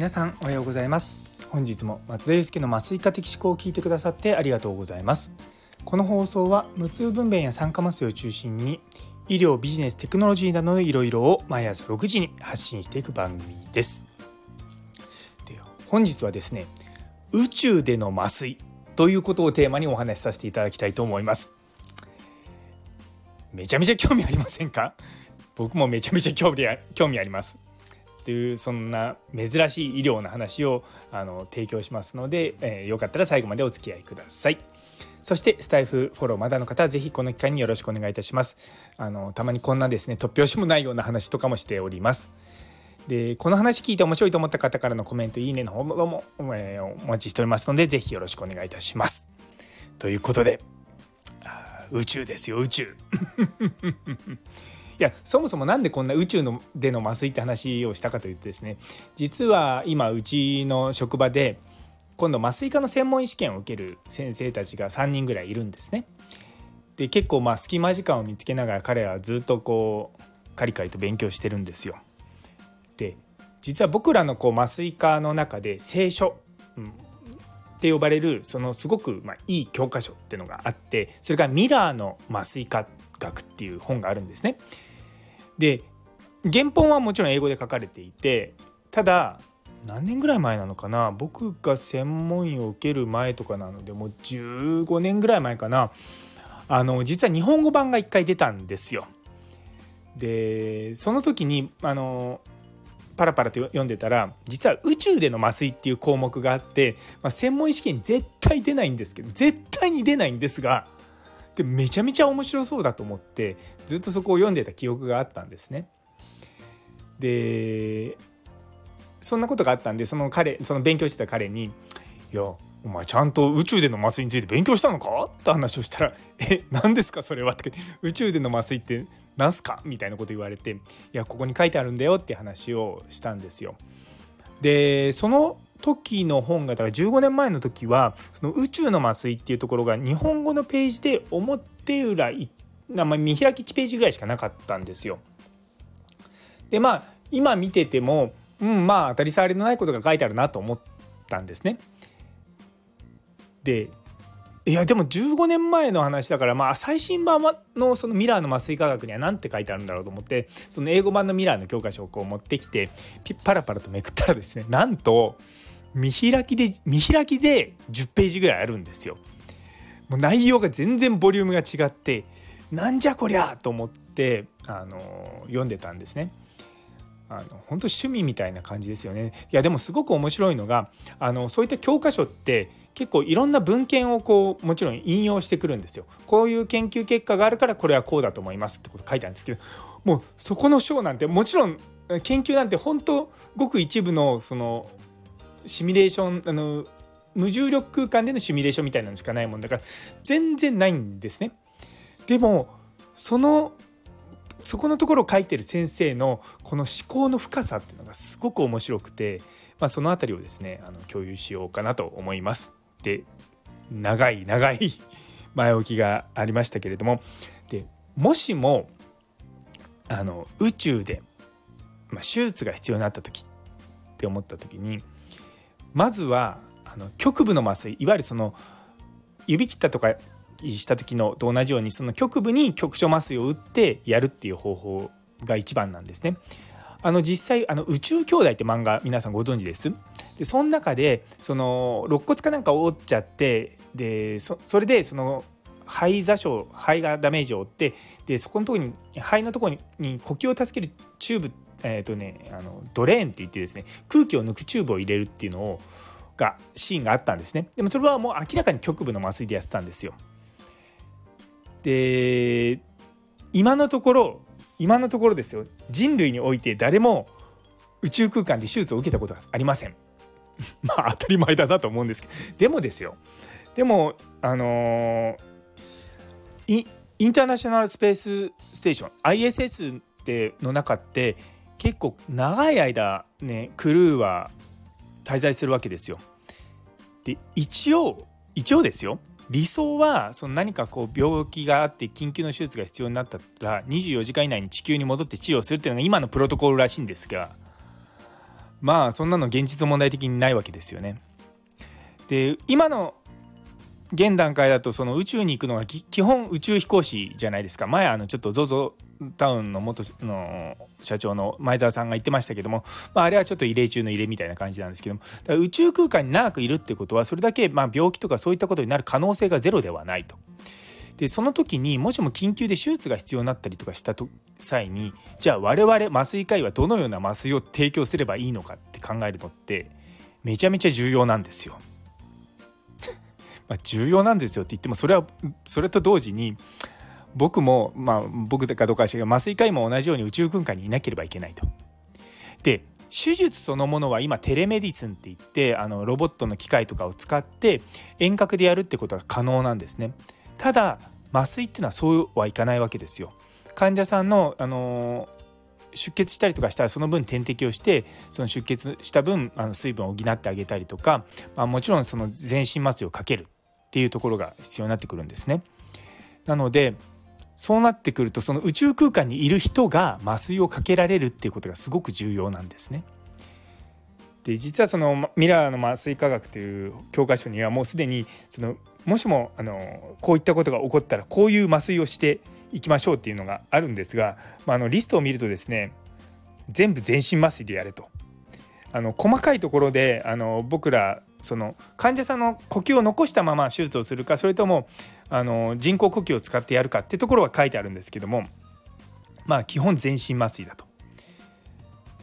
皆さんおはようございます。本日も松田祐介の麻酔科的思考を聞いてくださってありがとうございます。この放送は無痛分娩や酸化麻酔を中心に医療ビジネステクノロジーなどのいろいろを毎朝6時に発信していく番組です。で本日はですね宇宙での麻酔ということをテーマにお話しさせていただきたいと思います。めちゃめちゃ興味ありませんか？僕もめちゃめちゃ興味あ興味あります。っていうそんな珍しい医療の話をあの提供しますので、えー、よかったら最後までお付き合いください。そしてスタイフフォローまだの方はぜひこの機会によろしくお願いいたします。あのたまにこんなですね突拍子もないような話とかもしております。でこの話聞いて面白いと思った方からのコメントいいねの方も、えー、お待ちしておりますのでぜひよろしくお願いいたします。ということで宇宙ですよ宇宙。いやそもそも何でこんな宇宙のでの麻酔って話をしたかというとですね実は今うちの職場で今度麻酔科の専門医試験を受ける先生たちが3人ぐらいいるんですね。で結構まあ隙間時間を見つけながら彼はずっとこうカリカリと勉強してるんですよ。で実は僕らのこう麻酔科の中で聖書、うん、って呼ばれるそのすごくまあいい教科書っていうのがあってそれがミラーの麻酔科学っていう本があるんですね。で原本はもちろん英語で書かれていてただ何年ぐらい前なのかな？僕が専門医を受ける前とかなのでもう15年ぐらい前かなあの実は日本語版が1回出たんですよ。でその時にあのパラパラと読んでたら実は宇宙での麻酔っていう項目があって、まあ、専門医試験に絶対出ないんですけど絶対に出ないんですがでめちゃめちゃ面白そうだと思ってずっとそこを読んでた記憶があったんですね。でそんなことがあったんでその彼その勉強してた彼に「いやお前ちゃんと宇宙での麻酔について勉強したのか?」って話をしたら「え何ですか？それは」って宇宙での麻酔って何すか？みたいなこと言われて「いやここに書いてあるんだよ」って話をしたんですよ。でその時の本がだから15年前の時はその宇宙の麻酔っていうところが日本語のページで表裏見開き1ページぐらいしかなかったんですよ。でまあ今見ててもうんまあ当たり障りのないことが書いてあるなと思ったんですね。でいやでも15年前の話だからまあ最新版のそのミラーの麻酔科学には何て書いてあるんだろうと思ってその英語版のミラーの教科書をこう持ってきてパラパラとめくったらですねなんと見開きで見開きで10ページぐらいあるんですよ。もう内容が全然ボリュームが違ってなんじゃこりゃと思ってあの読んでたんですね。あの本当趣味みたいな感じですよね。いやでもすごく面白いのがあのそういった教科書って結構いろんな文献をこうもちろん引用してくるんですよ。こういう研究結果があるからこれはこうだと思いますってこと書いてあるんですけどもうそこの章なんてもちろん研究なんて本当ごく一部のそのシミュレーションあの無重力空間でのシミュレーションみたいなのしかないもんだから全然ないんですね。でもそのそこのところを書いてる先生のこの思考の深さっていうのがすごく面白くて、まあ、その辺りをですねあの共有しようかなと思います。で長い長い 前置きがありましたけれどもでもしもあの宇宙で、まあ、手術が必要になった時って思った時にまずはあの局部の麻酔いわゆるその指切ったとかした時のと同じようにその局部に局所麻酔を打ってやるっていう方法が一番なんですね。あの実際あの宇宙兄弟って漫画皆さんご存知です？でその中でその肋骨かなんかを折っちゃってでそれでその肺挫傷肺がダメージを負ってでそこのところに肺のところに呼吸を助けるチューブえーとね、あのドレーンって言ってですね空気を抜くチューブを入れるっていうのをがシーンがあったんですね。でもそれはもう明らかに局部の麻酔でやってたんですよ。で今のところ今のところですよ。人類において誰も宇宙空間で手術を受けたことはありません。まあ当たり前だなと思うんですけど。でもですよ。でもあのー、インターナショナルスペースステーション ISS っての中って結構長い間ねクルーは滞在するわけですよ。で一応一応ですよ理想はその何かこう病気があって緊急の手術が必要になったら24時間以内に地球に戻って治療するっていうのが今のプロトコルらしいんですがまあそんなの現実問題的にないわけですよね。で今の現段階だとその宇宙に行くのが基本宇宙飛行士じゃないですか前あのちょっと ZOZO タウンの元の社長の前澤さんが言ってましたけども、まあ、あれはちょっと異例中の異例みたいな感じなんですけども宇宙空間に長くいるってことはそれだけま病気とかそういったことになる可能性がゼロではないと。でその時にもしも緊急で手術が必要になったりとかした際にじゃあ我々麻酔科医はどのような麻酔を提供すればいいのかって考えるのってめちゃめちゃ重要なんですよ。ま重要なんですよって言ってもそれはそれと同時に僕もまあ僕かどうかは知らない麻酔科医も同じように宇宙空間にいなければいけないと。で手術そのものは今テレメディスンって言ってあのロボットの機械とかを使って遠隔でやるってことが可能なんですね。ただ麻酔っていうのはそうはいかないわけですよ。患者さんの、あの出血したりとかしたらその分点滴をしてその出血した分あの水分を補ってあげたりとか、まあ、もちろんその全身麻酔をかけるっていうところが必要になってくるんですね。なのでそうなってくるとその宇宙空間にいる人が麻酔をかけられるっていうことがすごく重要なんですね。で実はそのミラーの麻酔科学という教科書にはもうすでにそのもしもあのこういったことが起こったらこういう麻酔をしていきましょうっていうのがあるんですが、まあ、あのリストを見るとですね全部全身麻酔でやれと。あの細かいところであの僕らその患者さんの呼吸を残したまま手術をするかそれともあの人工呼吸を使ってやるかってところは書いてあるんですけどもまあ基本全身麻酔だと。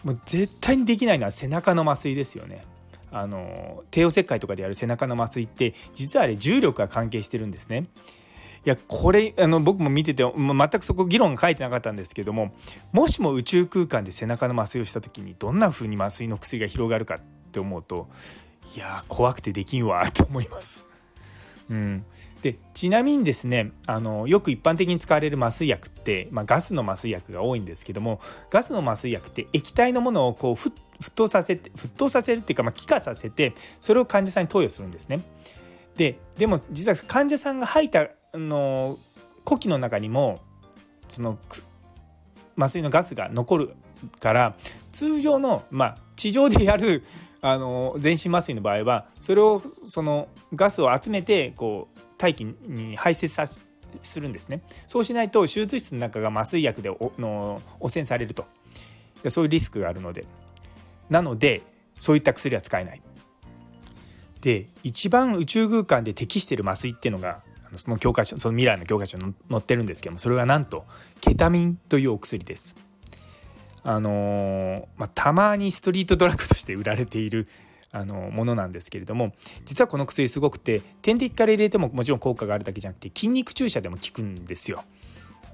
もう絶対にできないのは背中の麻酔ですよね。あの帝王切開とかでやる背中の麻酔って実はあれ重力が関係してるんですね。いやこれあの僕も見てて全くそこ議論が書いてなかったんですけどももしも宇宙空間で背中の麻酔をした時にどんな風に麻酔の薬が広がるかって思うといや怖くてできんわと思います。うん、でちなみにですねあのよく一般的に使われる麻酔薬って、まあ、ガスの麻酔薬が多いんですけどもガスの麻酔薬って液体のものをこう沸騰させて沸騰させるっていうか、まあ、気化させてそれを患者さんに投与するんですね。ででも実は患者さんが吐いたあの呼気の中にもその麻酔のガスが残るから通常の、まあ、地上でやるあの全身麻酔の場合はそれをそのガスを集めてこう大気に排泄さするんですね。そうしないと手術室の中が麻酔薬でおの汚染されると。そういうリスクがあるので。なのでそういった薬は使えない。で一番宇宙空間で適している麻酔っていうのがその教科書その未来の教科書に載ってるんですけどもそれはなんとケタミンというお薬です。あの、まあ、たまにストリートドラッグとして売られているあのものなんですけれども実はこの薬すごくて点滴から入れてももちろん効果があるだけじゃなくて筋肉注射でも効くんですよ。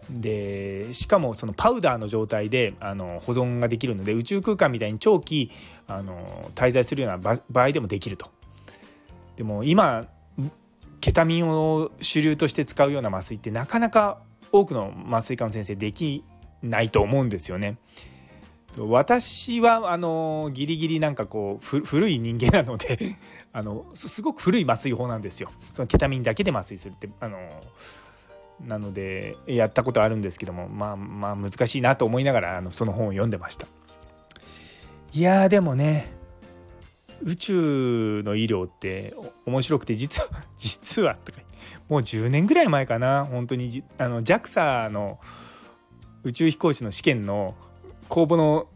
でしかもそのパウダーの状態であの保存ができるので宇宙空間みたいに長期あの滞在するような場合でもできると。でも今ケタミンを主流として使うような麻酔ってなかなか多くの麻酔科の先生できないと思うんですよね。私はあのギリギリなんかこう古い人間なので あのすごく古い麻酔法なんですよ。そのケタミンだけで麻酔するってあのなのでやったことあるんですけどもまあまあ難しいなと思いながらあのその本を読んでました。いやでもね宇宙の医療って面白くて実は 実はとかもう10年ぐらい前かな本当にあの JAXA の宇宙飛行士の試験の公募の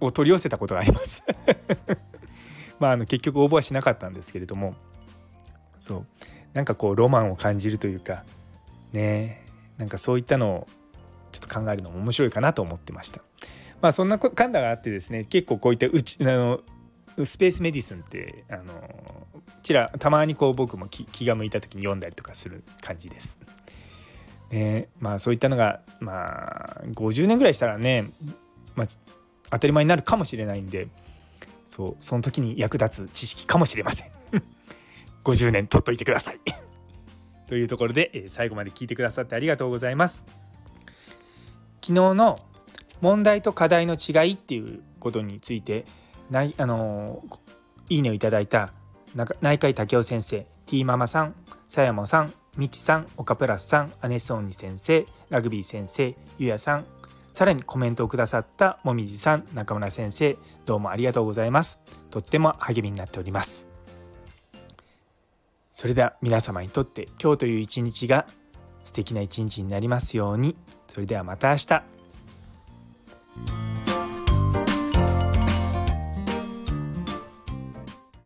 を取り寄せたことがあります。まああの結局応募はしなかったんですけれども。そう。なんかこうロマンを感じるというか。ね。なんかそういったのをちょっと考えるのも面白いかなと思ってました。まあそんなかんだがあってですね結構こういった宇宙あのスペースメディスンってあのちらたまにこう僕も気が向いた時に読んだりとかする感じです。ね、まあそういったのがまあ50年ぐらいしたらね、まあ、当たり前になるかもしれないんでそうその時に役立つ知識かもしれません。50年取っといてください というところで、え最後まで聞いてくださってありがとうございます。昨日の問題と課題の違いっていうことについてないあのいいねをいただいた内科医武雄先生 T ママさんさやもさんみちさん岡プラスさんアネソンニ先生ラグビー先生ゆやさんさらにコメントをくださったもみじさん中村先生どうもありがとうございます。とっても励みになっております。それでは皆様にとって今日という一日が素敵な一日になりますように。それではまた明日。